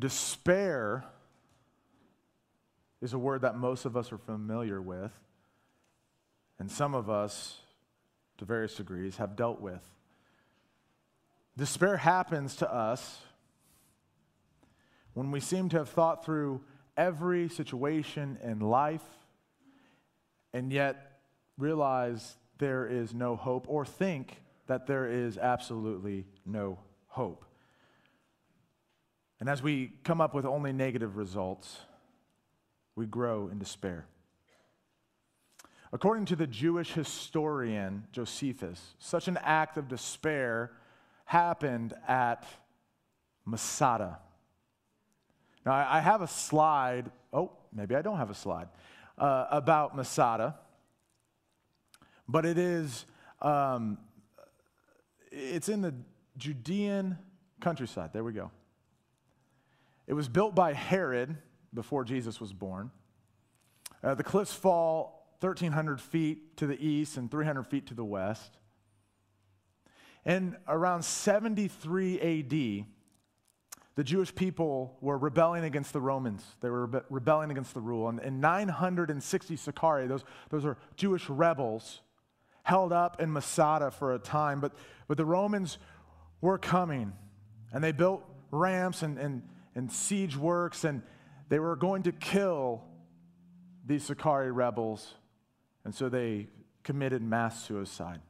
Despair is a word that most of us are familiar with, and some of us, to various degrees, have dealt with. Despair happens to us when we seem to have thought through every situation in life and yet realize there is no hope or think that there is absolutely no hope. And as we come up with only negative results, we grow in despair. According to the Jewish historian Josephus, such an act of despair happened at Masada. Now, I have a slide. Oh, maybe I don't have a slide uh, about Masada, but it is um, it's in the Judean countryside. There we go. It was built by Herod before Jesus was born. Uh, the cliffs fall 1,300 feet to the east and 300 feet to the west. And around 73 AD, the Jewish people were rebelling against the Romans. They were rebe- rebelling against the rule. And, and 960 Sicarii, those, those are Jewish rebels, held up in Masada for a time. But, but the Romans were coming, and they built ramps and, and, and siege works, and they were going to kill these Sicarii rebels. And so they committed mass suicide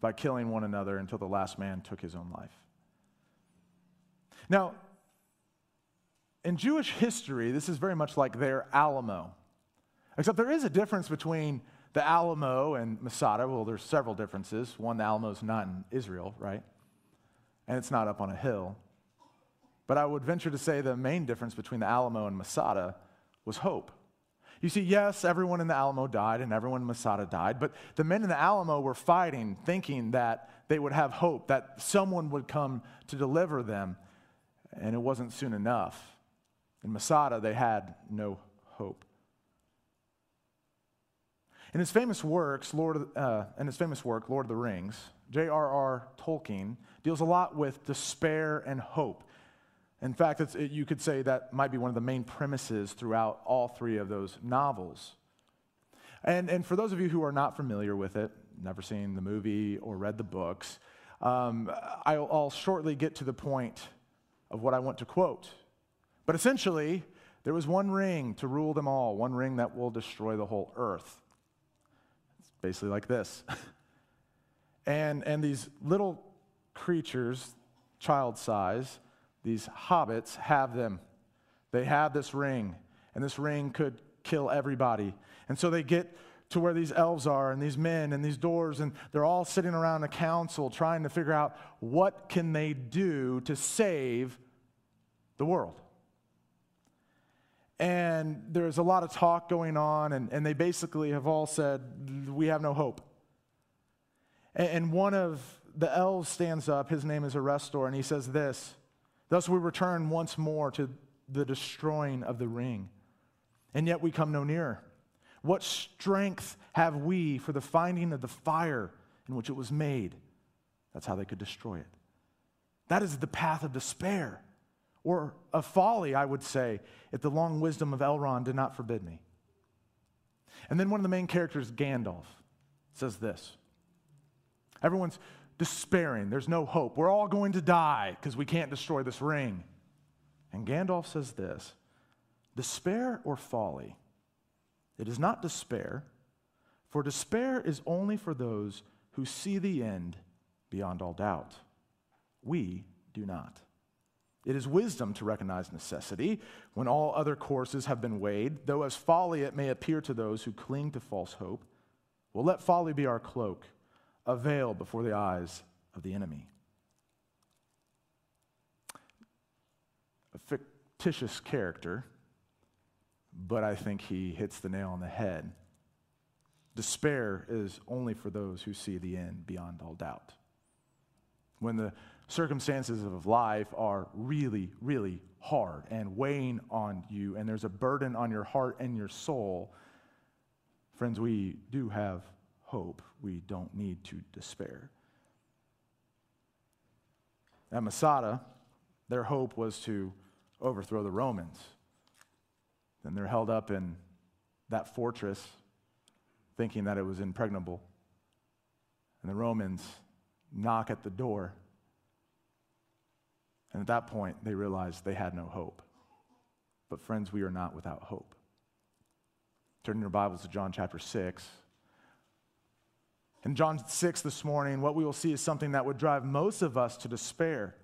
by killing one another until the last man took his own life. Now, in Jewish history, this is very much like their Alamo. Except there is a difference between the Alamo and Masada. Well, there's several differences. One, the Alamo is not in Israel, right? And it's not up on a hill. But I would venture to say the main difference between the Alamo and Masada was hope. You see, yes, everyone in the Alamo died and everyone in Masada died, but the men in the Alamo were fighting, thinking that they would have hope, that someone would come to deliver them, and it wasn't soon enough. In Masada, they had no hope. In his famous works, Lord, uh, in his famous work, Lord of the Rings, J.R.R. Tolkien deals a lot with despair and hope. In fact, it, you could say that might be one of the main premises throughout all three of those novels. And, and for those of you who are not familiar with it, never seen the movie or read the books, um, I'll, I'll shortly get to the point of what I want to quote. But essentially, there was one ring to rule them all, one ring that will destroy the whole earth. It's basically like this. and, and these little creatures, child size, these hobbits, have them. They have this ring, and this ring could kill everybody. And so they get to where these elves are and these men and these doors and they're all sitting around a council trying to figure out what can they do to save the world and there's a lot of talk going on, and, and they basically have all said, We have no hope. And, and one of the elves stands up, his name is Erestor, and he says this Thus we return once more to the destroying of the ring, and yet we come no nearer. What strength have we for the finding of the fire in which it was made? That's how they could destroy it. That is the path of despair or of folly, I would say, if the long wisdom of Elrond did not forbid me. And then one of the main characters, Gandalf, says this Everyone's despairing. There's no hope. We're all going to die because we can't destroy this ring. And Gandalf says this Despair or folly? It is not despair, for despair is only for those who see the end beyond all doubt. We do not. It is wisdom to recognize necessity when all other courses have been weighed, though as folly it may appear to those who cling to false hope. Well, let folly be our cloak, a veil before the eyes of the enemy. A fictitious character, but I think he hits the nail on the head. Despair is only for those who see the end beyond all doubt. When the circumstances of life are really, really hard and weighing on you, and there's a burden on your heart and your soul, friends, we do have hope. We don't need to despair. At Masada, their hope was to overthrow the Romans. Then they're held up in that fortress, thinking that it was impregnable. And the Romans knock at the door. And at that point, they realized they had no hope. But, friends, we are not without hope. Turn your Bibles to John chapter 6. In John 6 this morning, what we will see is something that would drive most of us to despair.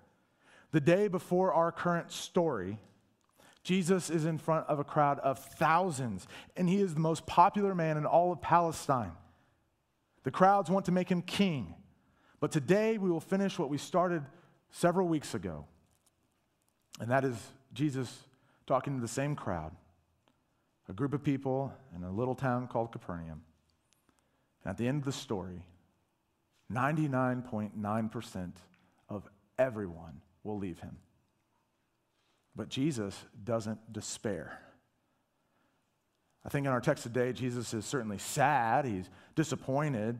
The day before our current story, Jesus is in front of a crowd of thousands, and he is the most popular man in all of Palestine. The crowds want to make him king. But today we will finish what we started several weeks ago, and that is Jesus talking to the same crowd, a group of people in a little town called Capernaum. At the end of the story, 99.9% of everyone will leave him. But Jesus doesn't despair. I think in our text today, Jesus is certainly sad, he's disappointed,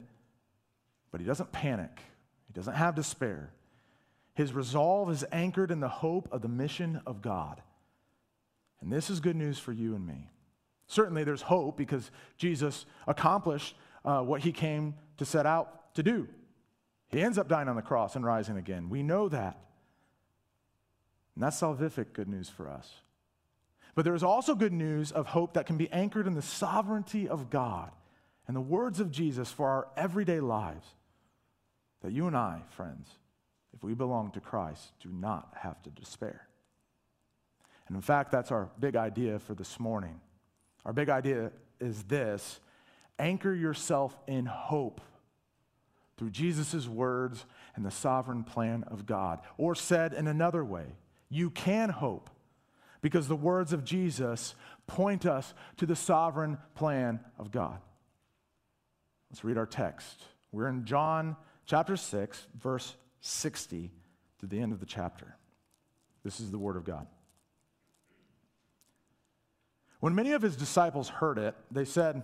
but he doesn't panic, he doesn't have despair. His resolve is anchored in the hope of the mission of God. And this is good news for you and me. Certainly, there's hope because Jesus accomplished uh, what he came to set out to do. He ends up dying on the cross and rising again. We know that. And that's salvific good news for us. But there is also good news of hope that can be anchored in the sovereignty of God and the words of Jesus for our everyday lives. That you and I, friends, if we belong to Christ, do not have to despair. And in fact, that's our big idea for this morning. Our big idea is this anchor yourself in hope through Jesus' words and the sovereign plan of God. Or said in another way, you can hope because the words of Jesus point us to the sovereign plan of God. Let's read our text. We're in John chapter 6, verse 60 to the end of the chapter. This is the word of God. When many of his disciples heard it, they said,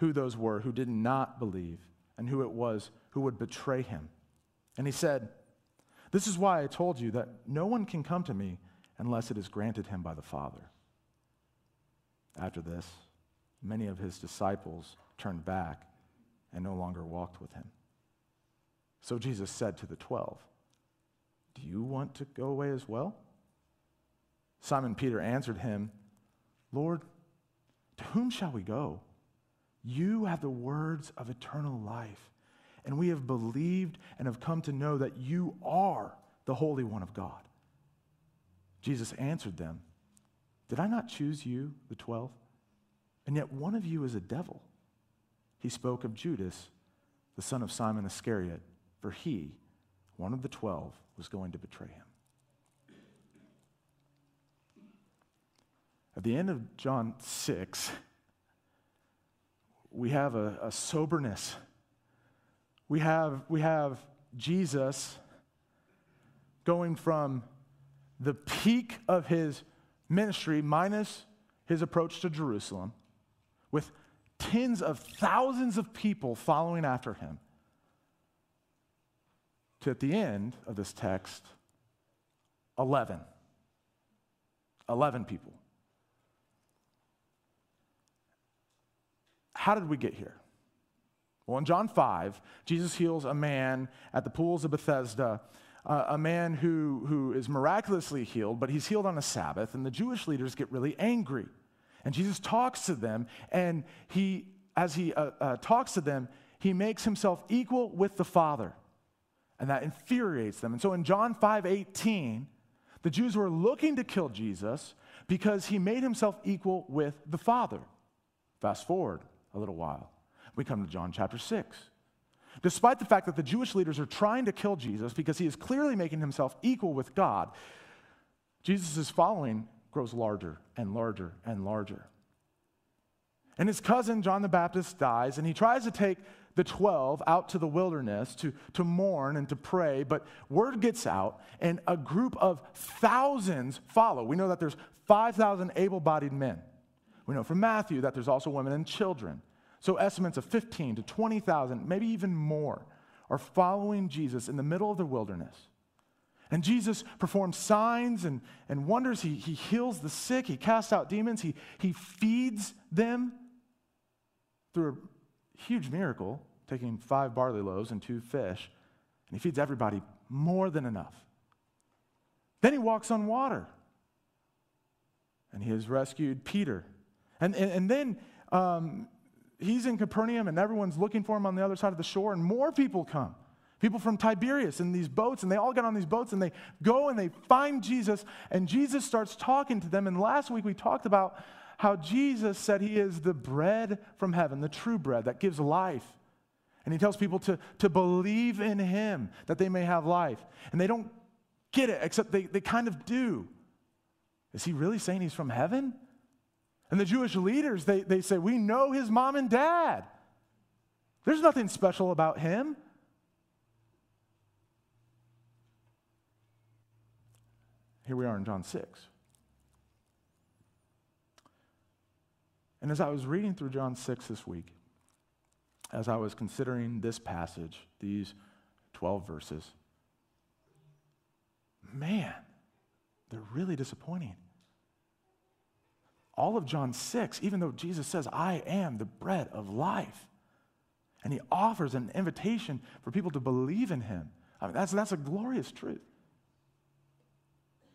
who those were who did not believe and who it was who would betray him. And he said, This is why I told you that no one can come to me unless it is granted him by the Father. After this, many of his disciples turned back and no longer walked with him. So Jesus said to the twelve, Do you want to go away as well? Simon Peter answered him, Lord, to whom shall we go? You have the words of eternal life and we have believed and have come to know that you are the Holy One of God. Jesus answered them, Did I not choose you, the twelve? And yet one of you is a devil. He spoke of Judas, the son of Simon Iscariot, for he, one of the twelve, was going to betray him. At the end of John 6, we have a, a soberness we have, we have Jesus going from the peak of his ministry, minus his approach to Jerusalem, with tens of thousands of people following after him, to at the end of this text, 11. 11 people. How did we get here? Well, in John 5, Jesus heals a man at the pools of Bethesda, uh, a man who, who is miraculously healed, but he's healed on a Sabbath, and the Jewish leaders get really angry. And Jesus talks to them, and he, as he uh, uh, talks to them, he makes himself equal with the Father. And that infuriates them. And so in John 5 18, the Jews were looking to kill Jesus because he made himself equal with the Father. Fast forward a little while. We come to John chapter 6. Despite the fact that the Jewish leaders are trying to kill Jesus because he is clearly making himself equal with God, Jesus' following grows larger and larger and larger. And his cousin, John the Baptist, dies, and he tries to take the 12 out to the wilderness to, to mourn and to pray, but word gets out, and a group of thousands follow. We know that there's 5,000 able bodied men. We know from Matthew that there's also women and children. So estimates of 15 to 20,000, maybe even more, are following Jesus in the middle of the wilderness. And Jesus performs signs and, and wonders. He, he heals the sick, he casts out demons, he, he feeds them through a huge miracle, taking five barley loaves and two fish. And he feeds everybody more than enough. Then he walks on water. And he has rescued Peter. And, and, and then um, he's in Capernaum, and everyone's looking for him on the other side of the shore, and more people come. People from Tiberias in these boats, and they all get on these boats and they go and they find Jesus, and Jesus starts talking to them. And last week we talked about how Jesus said he is the bread from heaven, the true bread that gives life. And he tells people to, to believe in him that they may have life. And they don't get it, except they, they kind of do. Is he really saying he's from heaven? And the Jewish leaders, they, they say, We know his mom and dad. There's nothing special about him. Here we are in John 6. And as I was reading through John 6 this week, as I was considering this passage, these 12 verses, man, they're really disappointing. All of John 6, even though Jesus says, I am the bread of life, and he offers an invitation for people to believe in him. I mean, that's, that's a glorious truth.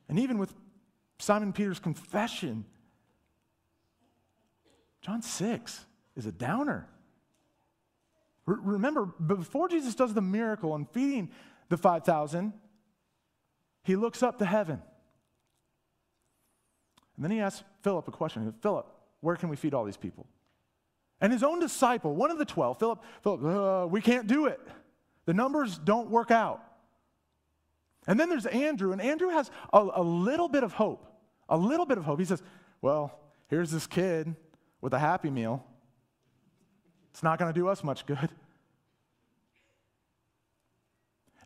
And even with Simon Peter's confession, John 6 is a downer. Remember, before Jesus does the miracle and feeding the 5,000, he looks up to heaven. And then he asks Philip a question. Philip, where can we feed all these people? And his own disciple, one of the 12, Philip, Philip, uh, we can't do it. The numbers don't work out. And then there's Andrew, and Andrew has a, a little bit of hope. A little bit of hope. He says, Well, here's this kid with a happy meal. It's not going to do us much good.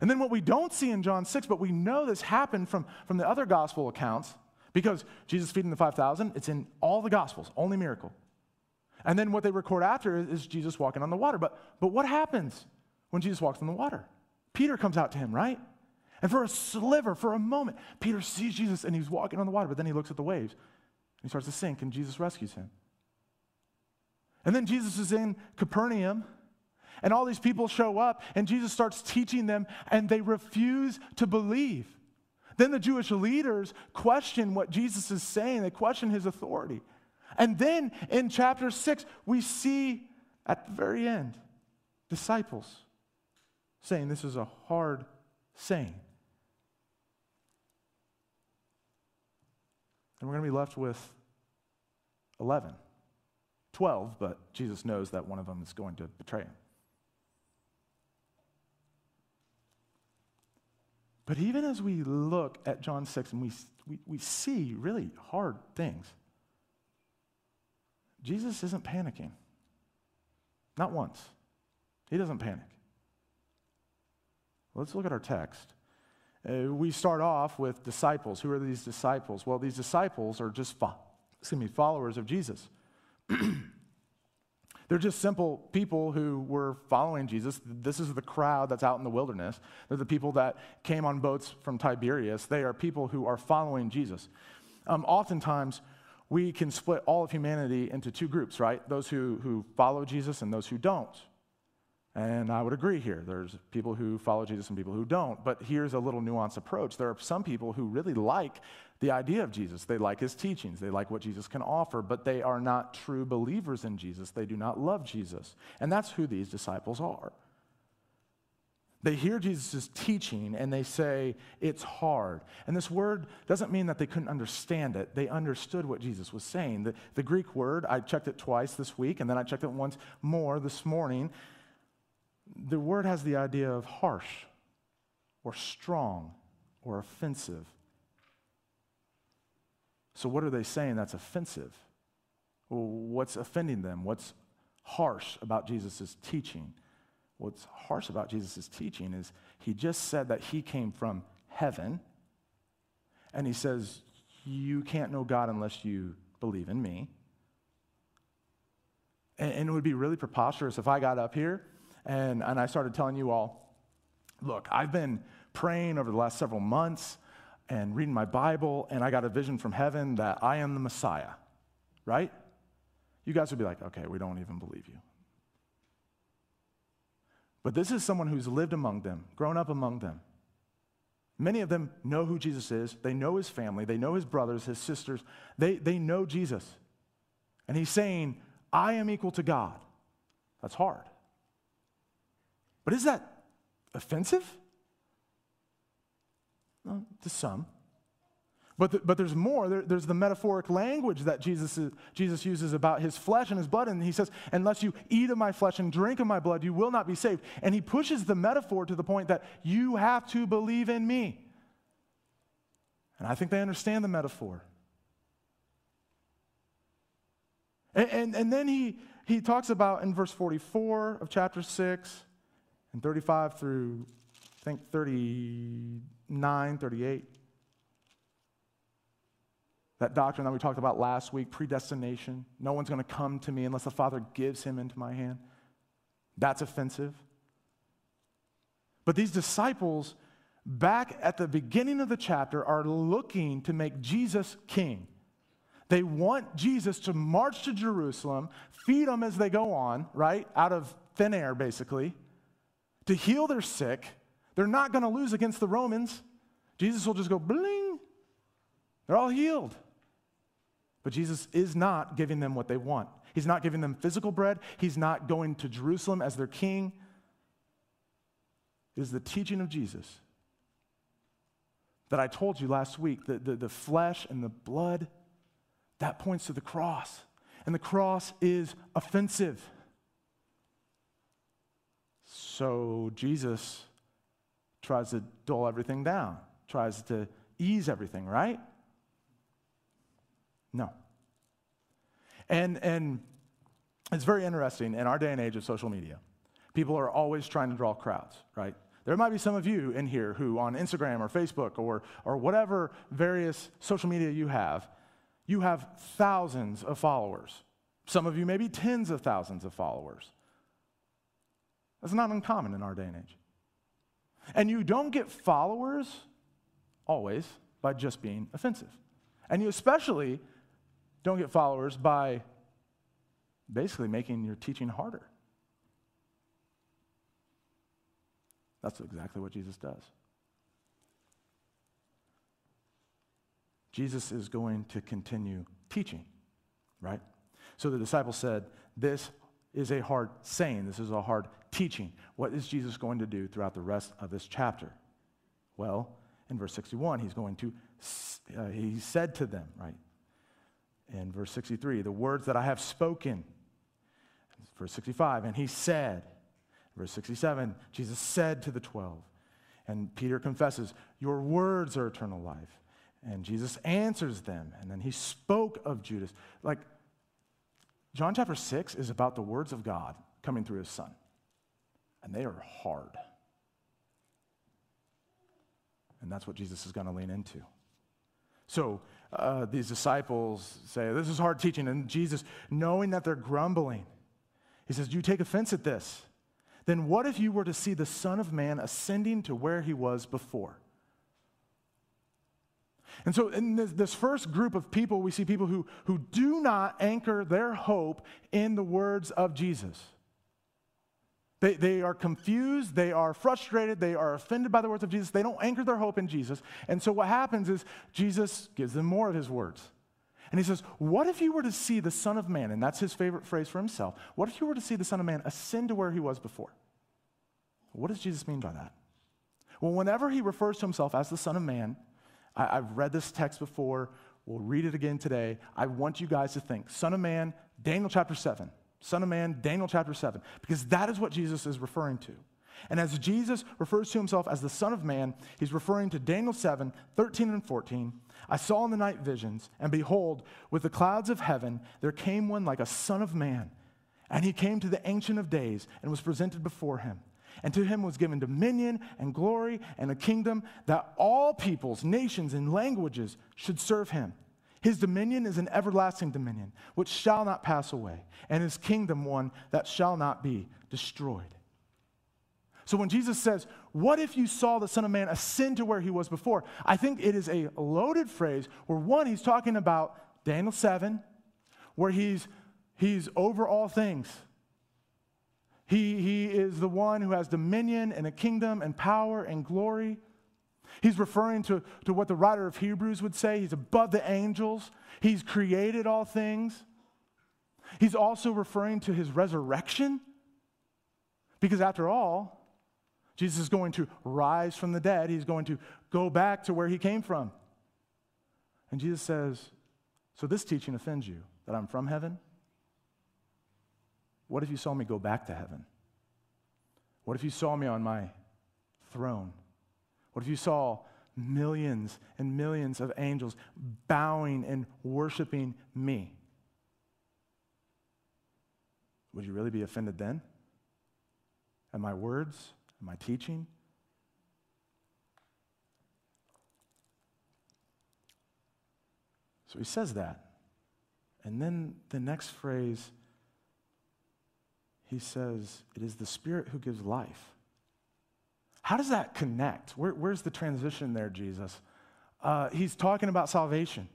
And then what we don't see in John 6, but we know this happened from, from the other gospel accounts, because Jesus feeding the 5,000, it's in all the gospels, only miracle. And then what they record after is, Jesus walking on the water. But, but what happens when Jesus walks on the water? Peter comes out to him, right? And for a sliver, for a moment, Peter sees Jesus and he's walking on the water, but then he looks at the waves and he starts to sink, and Jesus rescues him. And then Jesus is in Capernaum, and all these people show up, and Jesus starts teaching them, and they refuse to believe. Then the Jewish leaders question what Jesus is saying, they question his authority. And then in chapter 6, we see at the very end disciples saying this is a hard saying. And we're going to be left with 11. 12, but Jesus knows that one of them is going to betray him. But even as we look at John 6 and we, we, we see really hard things, Jesus isn't panicking. Not once. He doesn't panic. Let's look at our text. Uh, we start off with disciples. Who are these disciples? Well, these disciples are just fo- excuse me, followers of Jesus. They're just simple people who were following Jesus. This is the crowd that's out in the wilderness. They're the people that came on boats from Tiberias. They are people who are following Jesus. Um, oftentimes, we can split all of humanity into two groups, right? Those who, who follow Jesus and those who don't. And I would agree here. There's people who follow Jesus and people who don't. But here's a little nuanced approach. There are some people who really like the idea of Jesus. They like his teachings. They like what Jesus can offer, but they are not true believers in Jesus. They do not love Jesus. And that's who these disciples are. They hear Jesus' teaching and they say, it's hard. And this word doesn't mean that they couldn't understand it. They understood what Jesus was saying. The, the Greek word, I checked it twice this week, and then I checked it once more this morning the word has the idea of harsh or strong or offensive. So, what are they saying that's offensive? What's offending them? What's harsh about Jesus' teaching? What's harsh about Jesus' teaching is he just said that he came from heaven, and he says, You can't know God unless you believe in me. And, and it would be really preposterous if I got up here and, and I started telling you all, Look, I've been praying over the last several months and reading my Bible, and I got a vision from heaven that I am the Messiah, right? You guys would be like, okay, we don't even believe you. But this is someone who's lived among them, grown up among them. Many of them know who Jesus is. They know his family. They know his brothers, his sisters. They, they know Jesus. And he's saying, I am equal to God. That's hard. But is that offensive? To some. But, the, but there's more. There, there's the metaphoric language that Jesus, is, Jesus uses about his flesh and his blood. And he says, Unless you eat of my flesh and drink of my blood, you will not be saved. And he pushes the metaphor to the point that you have to believe in me. And I think they understand the metaphor. And, and, and then he, he talks about in verse 44 of chapter 6 and 35 through, think, 39, 38 that doctrine that we talked about last week, predestination. No one's going to come to me unless the Father gives him into my hand. That's offensive. But these disciples, back at the beginning of the chapter, are looking to make Jesus king. They want Jesus to march to Jerusalem, feed them as they go on, right? Out of thin air, basically, to heal their sick. They're not going to lose against the Romans. Jesus will just go bling. They're all healed. But Jesus is not giving them what they want. He's not giving them physical bread. He's not going to Jerusalem as their king. It is the teaching of Jesus that I told you last week the, the, the flesh and the blood, that points to the cross. And the cross is offensive. So Jesus tries to dull everything down, tries to ease everything, right? No. And, and it's very interesting in our day and age of social media. People are always trying to draw crowds, right? There might be some of you in here who, on Instagram or Facebook or, or whatever various social media you have, you have thousands of followers. Some of you, maybe tens of thousands of followers. That's not uncommon in our day and age. And you don't get followers always by just being offensive. And you especially don't get followers by basically making your teaching harder. That's exactly what Jesus does. Jesus is going to continue teaching, right? So the disciples said, This is a hard saying, this is a hard teaching. What is Jesus going to do throughout the rest of this chapter? Well, in verse 61, he's going to, uh, he said to them, right? in verse 63, the words that I have spoken. Verse 65, and he said. Verse 67, Jesus said to the 12. And Peter confesses, Your words are eternal life. And Jesus answers them. And then he spoke of Judas. Like, John chapter 6 is about the words of God coming through his son. And they are hard. And that's what Jesus is going to lean into. So, uh, these disciples say, This is hard teaching. And Jesus, knowing that they're grumbling, he says, Do You take offense at this. Then what if you were to see the Son of Man ascending to where he was before? And so, in this, this, first group of people, we see people who, who do not anchor their hope in the words of Jesus. They, they are confused, they are frustrated, they are offended by the words of Jesus. They don't anchor their hope in Jesus. And so what happens is Jesus gives them more of his words. And he says, What if you were to see the Son of Man? And that's his favorite phrase for himself. What if you were to see the Son of Man ascend to where he was before? What does Jesus mean by that? Well, whenever he refers to himself as the Son of Man, I, I've read this text before. We'll read it again today. I want you guys to think Son of Man, Daniel chapter 7. Son of Man, Daniel chapter 7, because that is what Jesus is referring to. And as Jesus refers to himself as the Son of Man, he's referring to Daniel 7 13 and 14. I saw in the night visions, and behold, with the clouds of heaven, there came one like a Son of Man. And he came to the Ancient of Days and was presented before him. And to him was given dominion and glory and a kingdom that all peoples, nations, and languages should serve him. His dominion is an everlasting dominion, which shall not pass away, and his kingdom one that shall not be destroyed. So when Jesus says, What if you saw the Son of Man ascend to where he was before? I think it is a loaded phrase where one, he's talking about Daniel 7, where he's, he's over all things. He, he is the one who has dominion and a kingdom and power and glory. He's referring to, to what the writer of Hebrews would say. He's above the angels, he's created all things. He's also referring to his resurrection. Because after all, Jesus is going to rise from the dead. He's going to go back to where he came from. And Jesus says, So this teaching offends you that I'm from heaven? What if you saw me go back to heaven? What if you saw me on my throne? What if you saw millions and millions of angels bowing and worshiping me? Would you really be offended then? At my words? At my teaching? So he says that. And then the next phrase he says, It is the Spirit who gives life. How does that connect? Where, where's the transition there, Jesus? Uh, he's talking about salvation.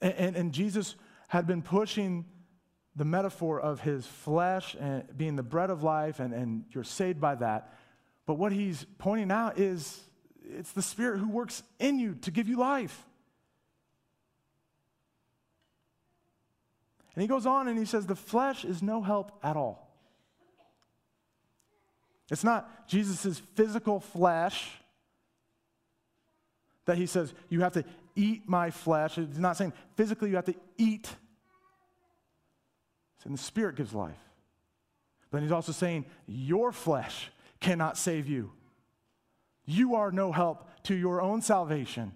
And, and, and, Jesus had been pushing the metaphor of his flesh and being the bread of life, and, and you're saved by that. But what he's pointing out is it's the Spirit who works in you to give you life. And he goes on and he says, The flesh is no help at all. It's not Jesus' physical flesh that he says, You have to eat my flesh. It's not saying physically you have to eat. And the Spirit gives life. But he's also saying, Your flesh cannot save you. You are no help to your own salvation.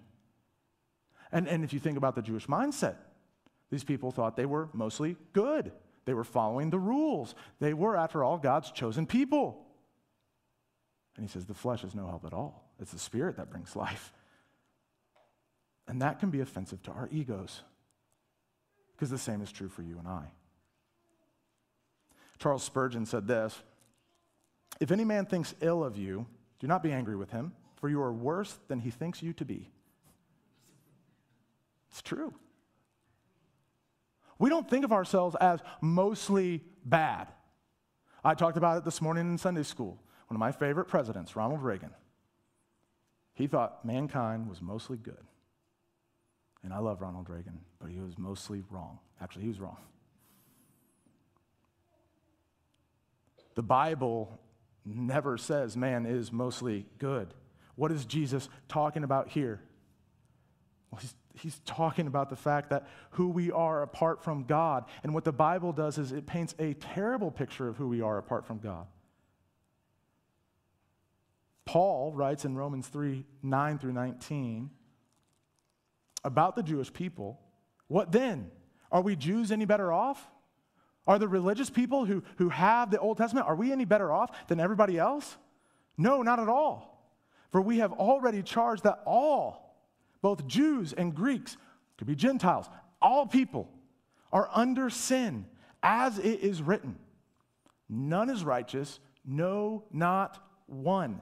And, and if you think about the Jewish mindset, these people thought they were mostly good. They were following the rules. They were, after all, God's chosen people. And he says, the flesh is no help at all. It's the spirit that brings life. And that can be offensive to our egos, because the same is true for you and I. Charles Spurgeon said this If any man thinks ill of you, do not be angry with him, for you are worse than he thinks you to be. It's true. We don't think of ourselves as mostly bad. I talked about it this morning in Sunday school. One of my favorite presidents, Ronald Reagan, he thought mankind was mostly good. And I love Ronald Reagan, but he was mostly wrong. Actually, he was wrong. The Bible never says man is mostly good. What is Jesus talking about here? Well, he's he's talking about the fact that who we are apart from God. And what the Bible does is it paints a terrible picture of who we are apart from God. Paul writes in Romans 3 9 through 19 about the Jewish people. What then? Are we Jews any better off? Are the religious people who, who have the Old Testament, are we any better off than everybody else? No, not at all. For we have already charged that all both Jews and Greeks, could be Gentiles, all people are under sin, as it is written. None is righteous, no, not one.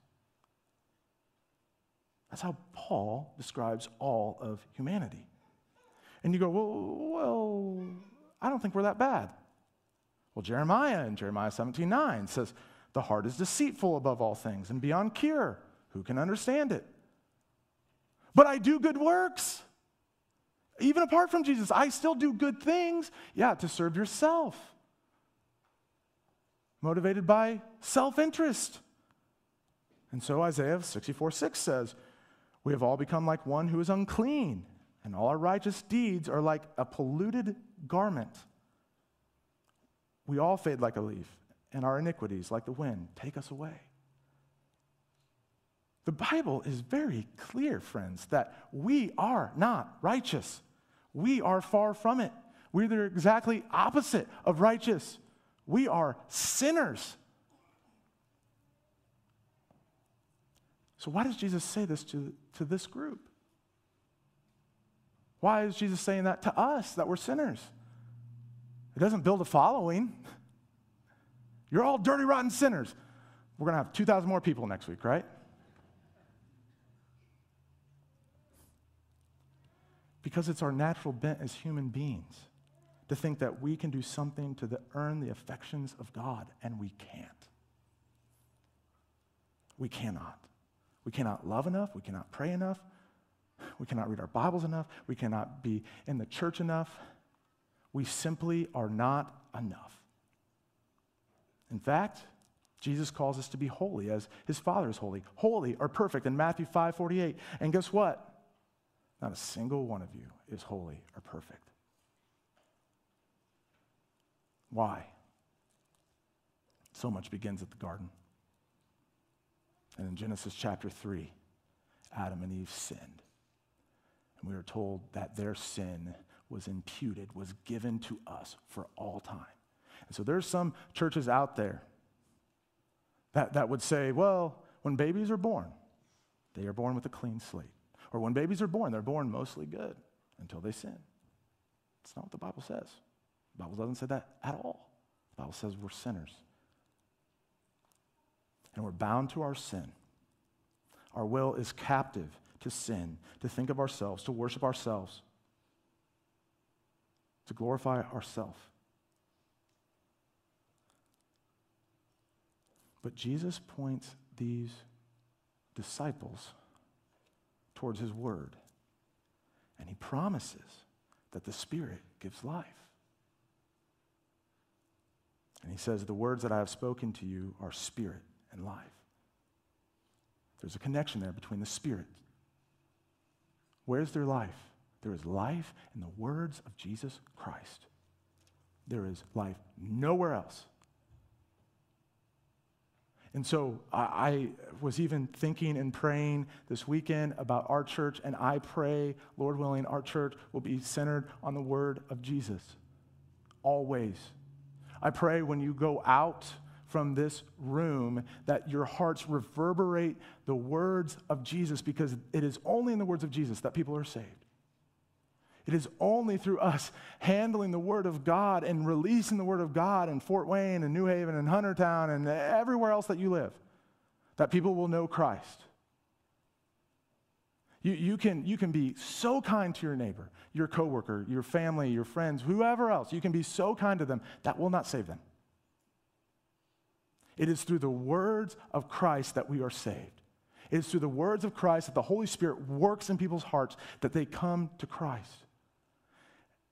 That's how Paul describes all of humanity. And you go, well, well, I don't think we're that bad. Well, Jeremiah in Jeremiah 17 9 says, The heart is deceitful above all things and beyond cure. Who can understand it? But I do good works. Even apart from Jesus, I still do good things, yeah, to serve yourself. Motivated by self interest. And so Isaiah 64 6 says, We have all become like one who is unclean, and all our righteous deeds are like a polluted garment. We all fade like a leaf, and our iniquities, like the wind, take us away. The Bible is very clear, friends, that we are not righteous. We are far from it. We're the exactly opposite of righteous. We are sinners. So, why does Jesus say this to, to this group? Why is Jesus saying that to us, that we're sinners? It doesn't build a following. You're all dirty, rotten sinners. We're going to have 2,000 more people next week, right? Because it's our natural bent as human beings to think that we can do something to the, earn the affections of God, and we can't. We cannot. We cannot love enough. We cannot pray enough. We cannot read our Bibles enough. We cannot be in the church enough. We simply are not enough. In fact, Jesus calls us to be holy as his Father is holy. Holy or perfect in Matthew 5 48. And guess what? Not a single one of you is holy or perfect. Why? So much begins at the garden. And in Genesis chapter 3, Adam and Eve sinned. And we are told that their sin was imputed, was given to us for all time. And so there's some churches out there that, that would say, well, when babies are born, they are born with a clean slate. Or when babies are born, they're born mostly good until they sin. It's not what the Bible says. The Bible doesn't say that at all. The Bible says we're sinners. And we're bound to our sin. Our will is captive to sin, to think of ourselves, to worship ourselves, to glorify ourselves. But Jesus points these disciples towards his word. And he promises that the Spirit gives life. And he says, The words that I have spoken to you are spirit and life. There's a connection there between the Spirit. Where's their life? There is life in the words of Jesus Christ. There is life nowhere else. And so I, was even thinking and praying this weekend about our church, and I pray, Lord willing, our church will be centered on the word of Jesus always. I pray when you go out from this room that your hearts reverberate the words of Jesus because it is only in the words of Jesus that people are saved. It is only through us handling the Word of God and releasing the Word of God in Fort Wayne and New Haven and Huntertown and everywhere else that you live that people will know Christ. You, you, can, you can be so kind to your neighbor, your coworker, your family, your friends, whoever else. You can be so kind to them. That will not save them. It is through the words of Christ that we are saved. It is through the words of Christ that the Holy Spirit works in people's hearts that they come to Christ.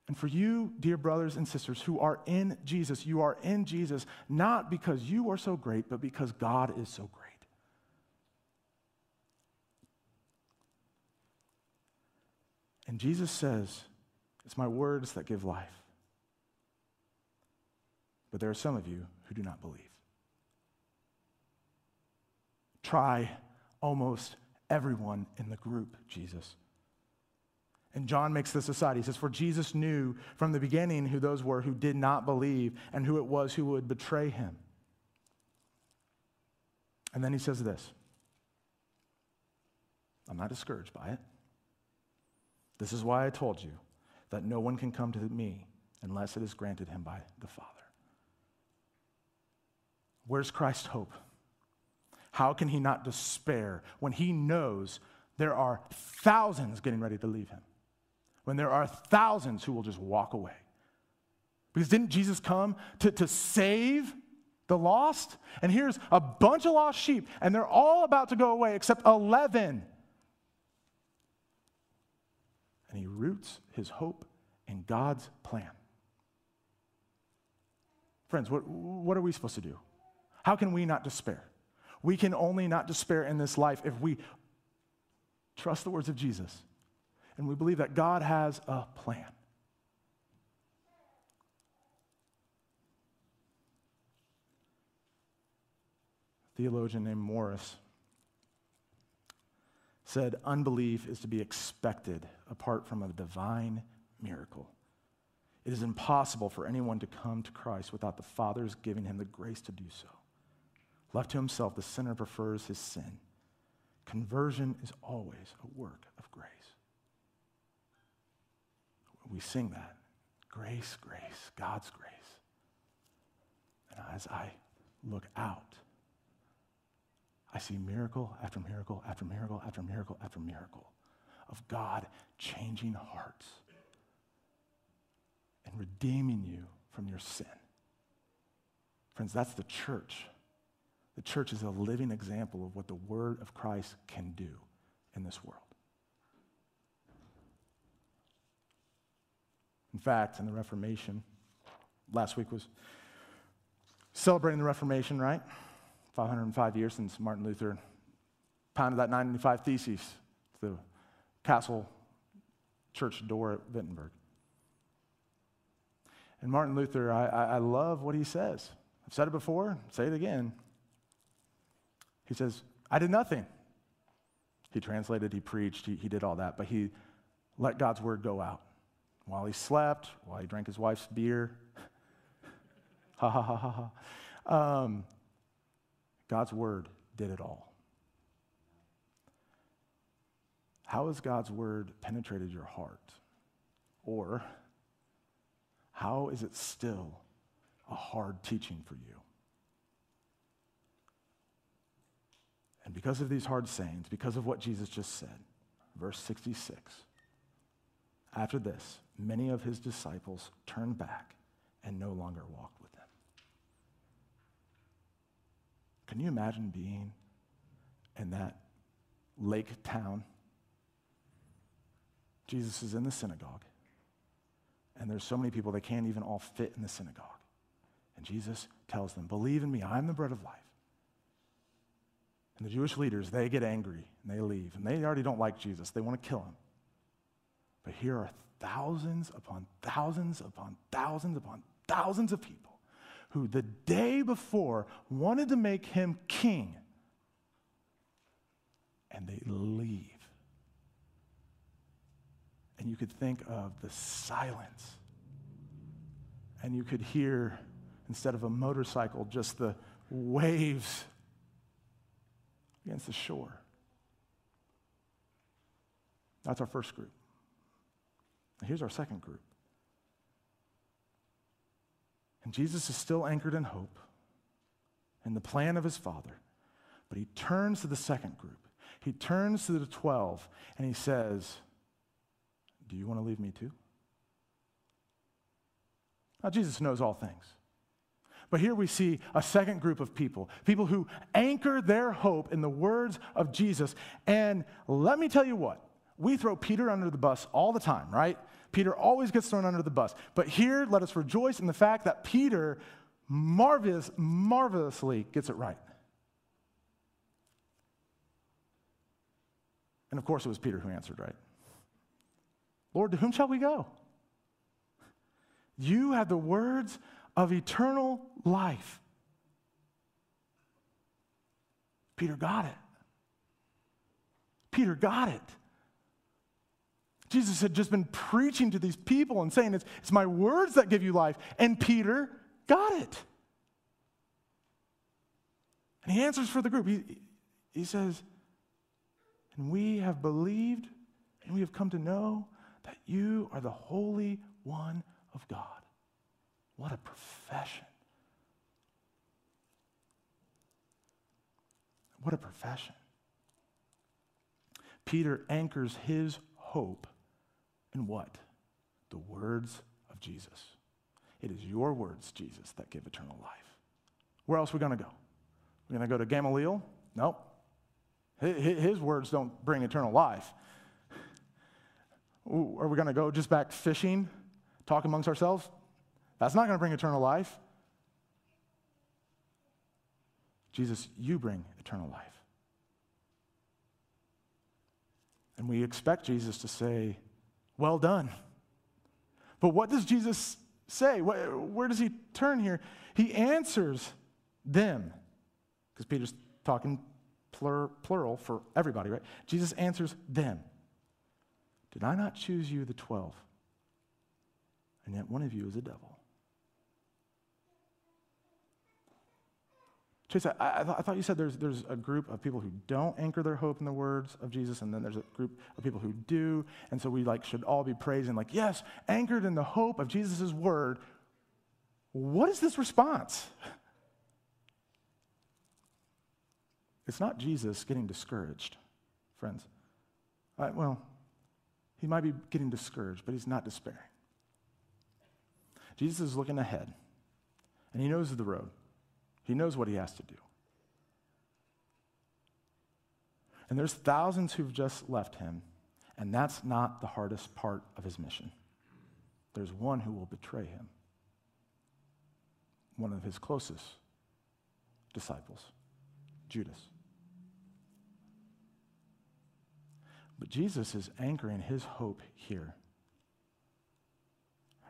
And for you, dear brothers and sisters who are in Jesus, you are in Jesus not because you are so great, but because God is so great. And Jesus says, It's my words that give life. But there are some of you who do not believe. Try almost everyone in the group, Jesus. And John makes this aside. He says, For Jesus knew from the beginning who those were who did not believe and who it was who would betray him. And then he says this I'm not discouraged by it. This is why I told you that no one can come to me unless it is granted him by the Father. Where's Christ's hope? How can he not despair when he knows there are thousands getting ready to leave him? when there are thousands who will just walk away. Because didn't Jesus come to, to save the lost, and here's a bunch of lost sheep, and they're all about to go away except 11. And he roots his hope in God's plan. Friends, what, what are we supposed to do? How can we not despair? We can only not despair in this life if we trust the words of Jesus and we believe that God has a plan. A theologian named Morris said, Unbelief is to be expected apart from a divine miracle. It is impossible for anyone to come to Christ without the Father's giving him the grace to do so. Left to himself, the sinner prefers his sin. Conversion is always a work of grace. We sing that grace, grace, God's grace. And as I look out, I see miracle after miracle after miracle after miracle after miracle of God changing hearts and redeeming you from your sin. Friends, that's the church. The church is a living example of what the word of Christ can do in this world. In fact, in the Reformation, last week was celebrating the Reformation, right? 505 years since Martin Luther pounded that 95 Theses to the castle church door at Wittenberg. And Martin Luther, I, I, love what he says. I've said it before, say it again. He says, I did nothing. He translated, he preached, he, he did all that, but he let God's word go out. While he slept, while he drank his wife's beer. ha ha ha ha. Um, God's word did it all. How has God's word penetrated your heart? Or how is it still a hard teaching for you? And because of these hard sayings, because of what Jesus just said, verse 66, after this, many of his disciples turned back and no longer walked with him. Can you imagine being in that lake town? Jesus is in the synagogue, and there's so many people they can't even all fit in the synagogue. And Jesus tells them, Believe in me, I'm the bread of life. And the Jewish leaders, they get angry and they leave. And they already don't like Jesus, they want to kill him. But here are thousands upon thousands upon thousands upon thousands of people who the day before wanted to make him king, and they leave. And you could think of the silence. And you could hear, instead of a motorcycle, just the waves against the shore. That's our first group. Here's our second group. And Jesus is still anchored in hope and the plan of his Father. But he turns to the second group. He turns to the 12 and he says, Do you want to leave me too? Now, Jesus knows all things. But here we see a second group of people, people who anchor their hope in the words of Jesus. And let me tell you what, we throw Peter under the bus all the time, right? Peter always gets thrown under the bus. But here, let us rejoice in the fact that Peter marvelous, marvelously gets it right. And of course, it was Peter who answered, right? Lord, to whom shall we go? You have the words of eternal life. Peter got it. Peter got it. Jesus had just been preaching to these people and saying, It's, it's my words that give you life. And Peter got it. And he answers for the group. He, he says, And we have believed and we have come to know that you are the Holy One of God. What a profession. What a profession. Peter anchors his hope in what? The words of Jesus. It is your words, Jesus, that give eternal life. Where else are we going to go? We're going to go to Gamaliel? Nope. His words don't bring eternal life. Are we going to go just back fishing, talk amongst ourselves? That's not going to bring eternal life. Jesus, you bring eternal life. And we expect Jesus to say, Well done. But what does Jesus say? Where does he turn here? He answers them, because Peter's talking plural for everybody, right? Jesus answers them. Did I not choose you, the 12? And yet one of you is a devil. Chase, I, I, th- I, thought you said there's, there's a group of people who don't anchor their hope in the words of Jesus, and then there's a group of people who do. And so we like should all be praising, like, yes, anchored in the hope of Jesus' word. What is this response? It's not Jesus getting discouraged, friends. Well, he might be getting discouraged, but he's not despairing. Jesus is looking ahead, and he knows the road. He knows what he has to do. And there's thousands who've just left him, and that's not the hardest part of his mission. There's one who will betray him, one of his closest disciples, Judas. But Jesus is anchoring his hope here.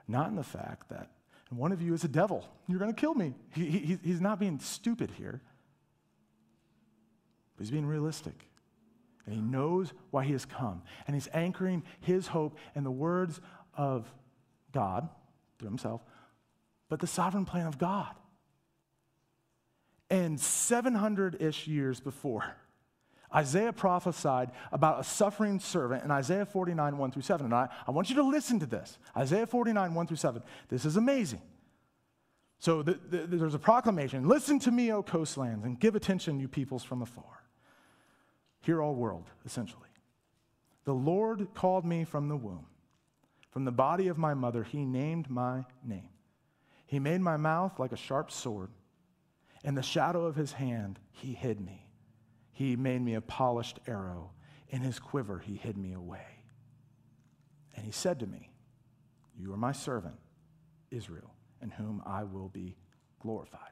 Not in the fact that one of you is a devil. You're going to kill me. He, he, he's not being stupid here, but he's being realistic. And he knows why he has come. And he's anchoring his hope in the words of God through himself, but the sovereign plan of God. And 700 ish years before, Isaiah prophesied about a suffering servant in Isaiah 49, 1 through 7. And I, I want you to listen to this Isaiah 49, 1 through 7. This is amazing. So the, the, there's a proclamation Listen to me, O coastlands, and give attention, you peoples from afar. Hear, all world, essentially. The Lord called me from the womb. From the body of my mother, he named my name. He made my mouth like a sharp sword. In the shadow of his hand, he hid me. He made me a polished arrow. In his quiver, he hid me away. And he said to me, You are my servant, Israel, in whom I will be glorified.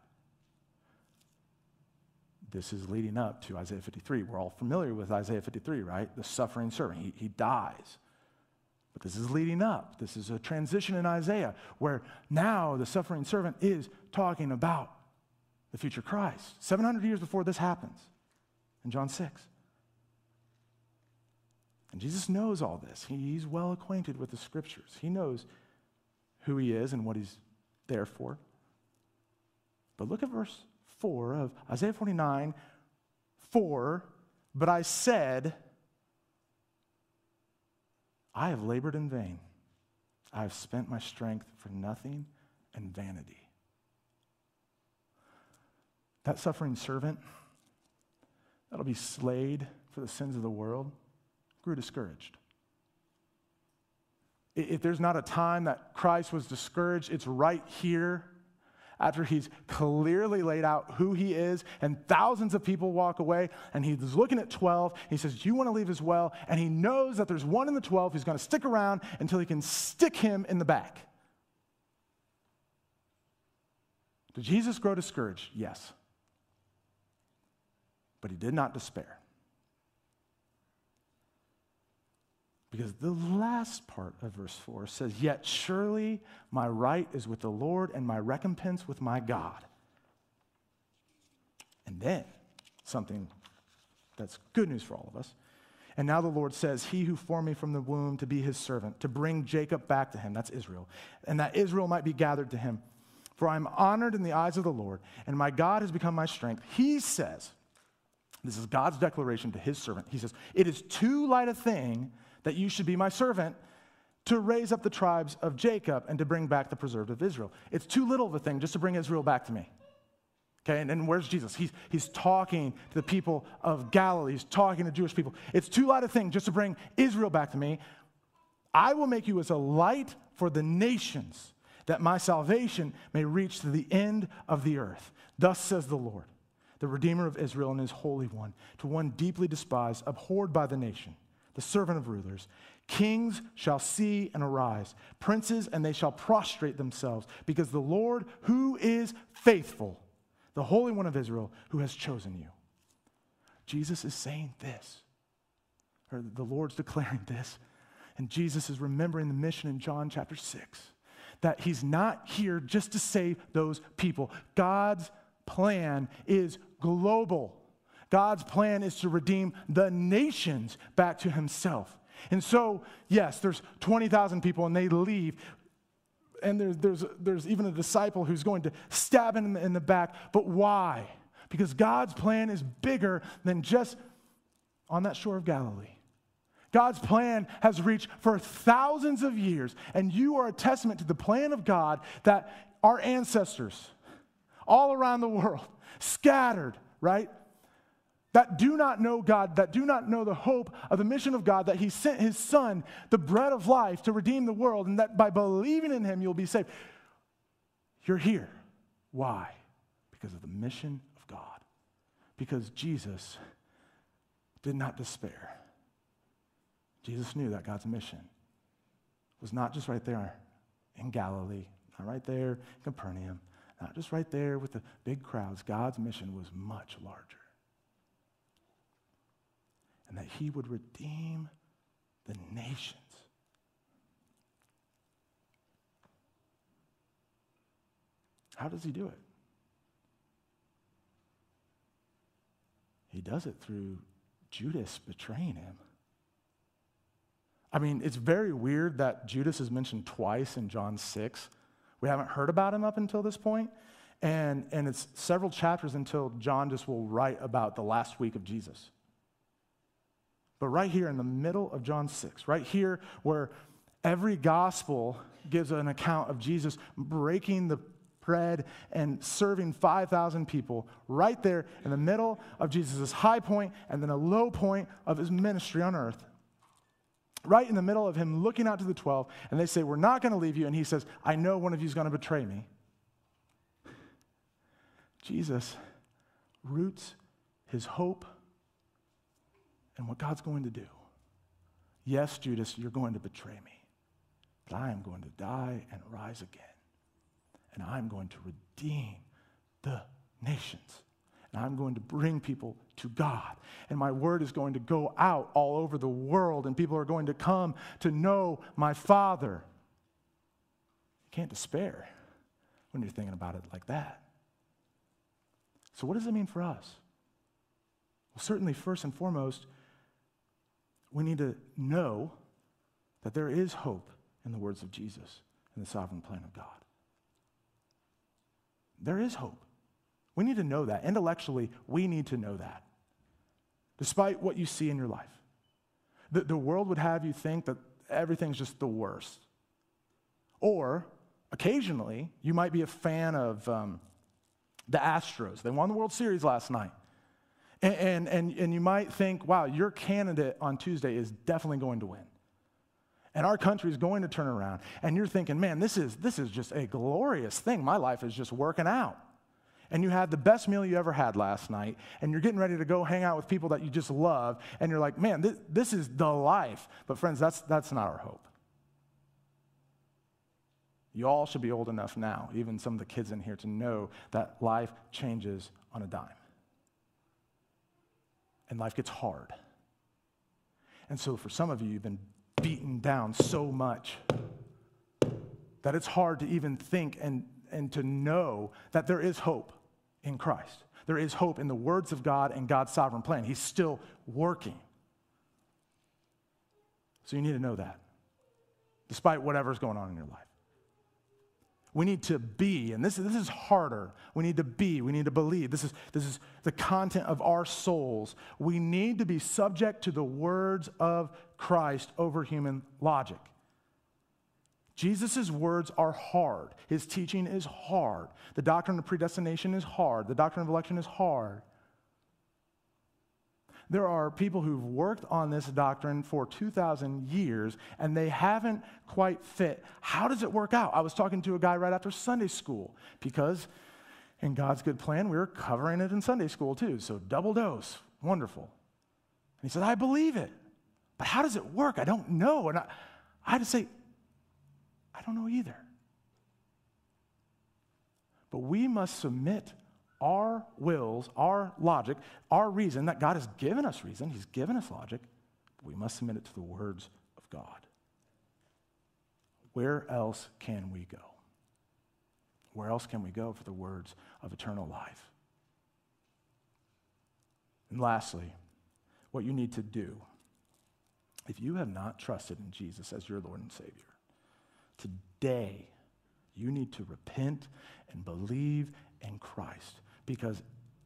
This is leading up to Isaiah 53. We're all familiar with Isaiah 53, right? The suffering servant. He, he dies. But this is leading up. This is a transition in Isaiah where now the suffering servant is talking about the future Christ. 700 years before this happens in John 6. And Jesus knows all this. he's well acquainted with the scriptures. He knows who he is and what he's there for. But look at verse 4 of Isaiah 49 4. But I said, I have labored in vain. I have spent my strength for nothing and vanity. That suffering servant that'll be slayed for the sins of the world grew discouraged. If there's not a time that Christ was discouraged, it's right here after he's clearly laid out who he is, and thousands of people walk away, and he's looking at 12. He says, you want to leave as well? And he knows that there's one in the 12 who's going to stick around until he can stick him in the back. Did Jesus grow discouraged? Yes but he did not despair. Because the last part of verse 4 says, Yet surely my right is with the Lord and my recompense with my God. And then something that's good news for all of us. And now the Lord says, He who formed me from the womb to be his servant, to bring Jacob back to him, that's Israel, and that Israel might be gathered to him. For I am honored in the eyes of the Lord, and my God has become my strength. He says, this is God's declaration to his servant. He says, It is too light a thing that you should be my servant to raise up the tribes of Jacob and to bring back the preserved of Israel. It's too little of a thing just to bring Israel back to me. Okay, and, and where's Jesus? He's, he's talking to the people of Galilee, he's talking to Jewish people. It's too light a thing just to bring Israel back to me. I will make you as a light for the nations that my salvation may reach to the end of the earth. Thus says the Lord, the Redeemer of Israel and his Holy One, to one deeply despised, abhorred by the nation, the servant of rulers. Kings shall see and arise, princes, and they shall prostrate themselves, because the Lord, who is faithful, the Holy One of Israel, who has chosen you. Jesus is saying this, or the Lord's declaring this, and Jesus is remembering the mission in John chapter 6 that he's not here just to save those people. God's plan is global. God's plan is to redeem the nations back to himself. And so, yes, there's 20,000 people and they leave. And there's, there's, there's even a disciple who's going to stab him in the, in the back. But why? Because God's plan is bigger than just on that shore of Galilee. God's plan has reached for thousands of years, and you are a testament to the plan of God that our ancestors, all around the world, scattered, right? That do not know God, that do not know the hope of the mission of God, that He sent His Son, the bread of life, to redeem the world, and that by believing in Him, you'll be saved. You're here. Why? Because of the mission of God. Because Jesus did not despair. Jesus knew that God's mission was not just right there in Galilee, not right there in Capernaum, not just right there with the big crowds. God's mission was much larger. And that he would redeem the nations. How does he do it? He does it through Judas betraying him. I mean, it's very weird that Judas is mentioned twice in John 6. We haven't heard about him up until this point. And, and it's several chapters until John just will write about the last week of Jesus. But right here in the middle of John 6, right here where every gospel gives an account of Jesus breaking the bread and serving 5,000 people, right there in the middle of Jesus' high point and then a low point of his ministry on earth right in the middle of him looking out to the 12, and they say, We're not going to leave you. And he says, I know one of you is going to betray me. Jesus roots his hope in what God's going to do. Yes, Judas, you're going to betray me, but I am going to die and rise again. And I'm going to redeem the nations. And I'm going to bring people to God. And my word is going to go out all over the world, and people are going to come to know my Father. You can't despair when you're thinking about it like that. So, what does it mean for us? Well, certainly, first and foremost, we need to know that there is hope in the words of Jesus and the sovereign plan of God. There is hope. We need to know that. Intellectually, we need to know that. Despite what you see in your life, the, the world would have you think that everything's just the worst. Or occasionally, you might be a fan of um, the Astros. They won the World Series last night. And, and, and, and you might think, wow, your candidate on Tuesday is definitely going to win and our country is going to turn around and you're thinking man this is this is just a glorious thing my life is just working out and you had the best meal you ever had last night, and you're getting ready to go hang out with people that you just love, and you're like, man, this, this is the life. But, friends, that's, that's not our hope. You all should be old enough now, even some of the kids in here, to know that life changes on a dime. And life gets hard. And so, for some of you, you've been beaten down so much that it's hard to even think and, and to know that there is hope in Christ. There is hope in the words of God and God's sovereign plan. He's still working. So you need to know that, despite whatever's going on in your life. We need to be, and this, this is harder. We need to be, we need to believe. This is, this is the content of our souls. We need to be subject to the words of Christ over human logic. Jesus' words are hard. His teaching is hard. The doctrine of predestination is hard. The doctrine of election is hard. There are people who've worked on this doctrine for 2,000 years and they haven't quite fit. How does it work out? I was talking to a guy right after Sunday school because, in God's good plan, we were covering it in Sunday school too. So, double dose, wonderful. And he said, I believe it. But how does it work? I don't know. And I, I had to say, I don't know either. But we must submit our wills, our logic, our reason that God has given us reason, He's given us logic, we must submit it to the words of God. Where else can we go? Where else can we go for the words of eternal life? And lastly, what you need to do if you have not trusted in Jesus as your Lord and Savior, today you need to repent and believe in Christ because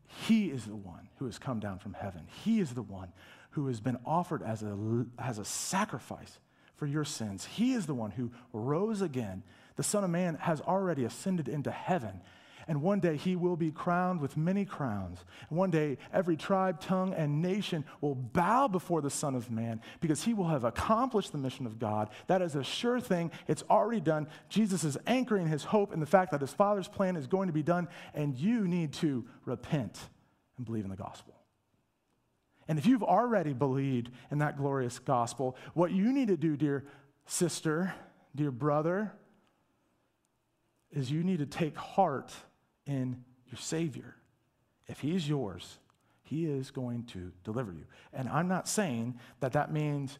he is the one who has come down from heaven. He is the one who has been offered as a, as a sacrifice for your sins. He is the one who rose again. The Son of Man has already ascended into heaven and one day he will be crowned with many crowns. And one day every tribe, tongue, and nation will bow before the Son of Man because he will have accomplished the mission of God. That is a sure thing. It's already done. Jesus is anchoring his hope in the fact that his Father's plan is going to be done, and you need to repent and believe in the gospel. And if you've already believed in that glorious gospel, what you need to do, dear sister, dear brother, is you need to take heart in your Savior. If He's yours, He is going to deliver you. And I'm not saying that that means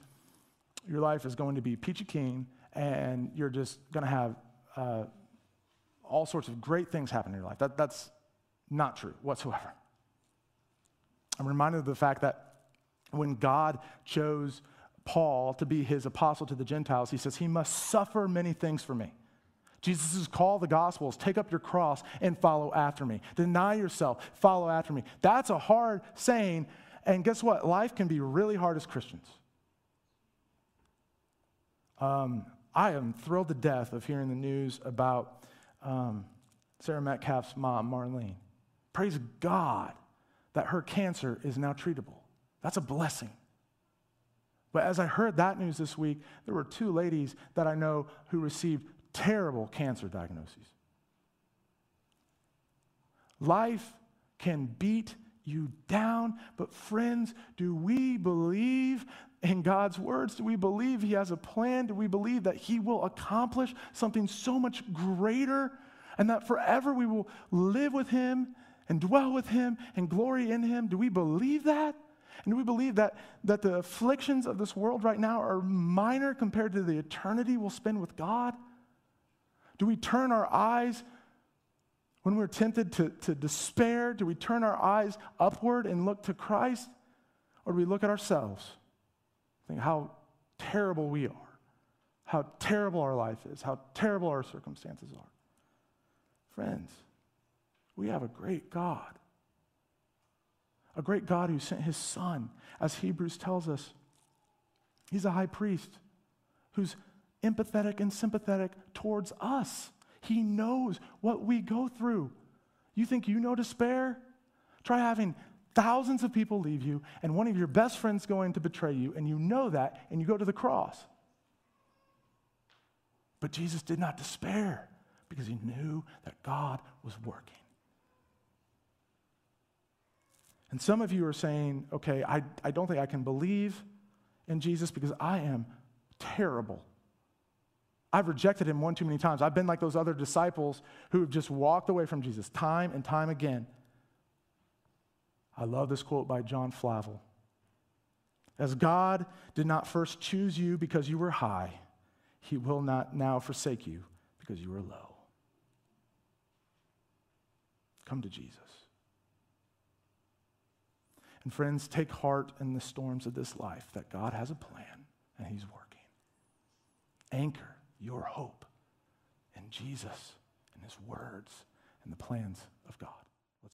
your life is going to be peachy keen and you're just going to have uh, all sorts of great things happen in your life. That, that's not true whatsoever. I'm reminded of the fact that when God chose Paul to be his apostle to the Gentiles, he says, He must suffer many things for me. Jesus' call the Gospels take up your cross and follow after me. Deny yourself, follow after me. That's a hard saying. And guess what? Life can be really hard as Christians. Um, I am thrilled to death of hearing the news about um, Sarah Metcalf's mom, Marlene. Praise God that her cancer is now treatable. That's a blessing. But as I heard that news this week, there were two ladies that I know who received terrible cancer diagnoses. Life can beat you down, but friends, do we believe in God's words? Do we believe He has a plan? Do we believe that He will accomplish something so much greater and that forever we will live with Him and dwell with Him and glory in Him? Do we believe that? And do we believe that, that the afflictions of this world right now are minor compared to the eternity we'll spend with God? Do we turn our eyes when we're tempted to, to despair? Do we turn our eyes upward and look to Christ? Or do we look at ourselves? Think how terrible we are, how terrible our life is, how terrible our circumstances are. Friends, we have a great God. A great God who sent his son, as Hebrews tells us. He's a high priest who's empathetic and sympathetic towards us. He knows what we go through. You think you know despair? Try having thousands of people leave you and one of your best friends going to betray you, and you know that, and you go to the cross. But Jesus did not despair because he knew that God was working. And some of you are saying, okay, I, I don't think I can believe in Jesus because I am terrible I've rejected him one too many times. I've been like those other disciples who have just walked away from Jesus time and time again. I love this quote by John Flavel. As God did not first choose you because you were high, he will not now forsake you because you are low. Come to Jesus. And friends, take heart in the storms of this life that God has a plan and he's working. Anchor your hope in Jesus and his words and the plans of God.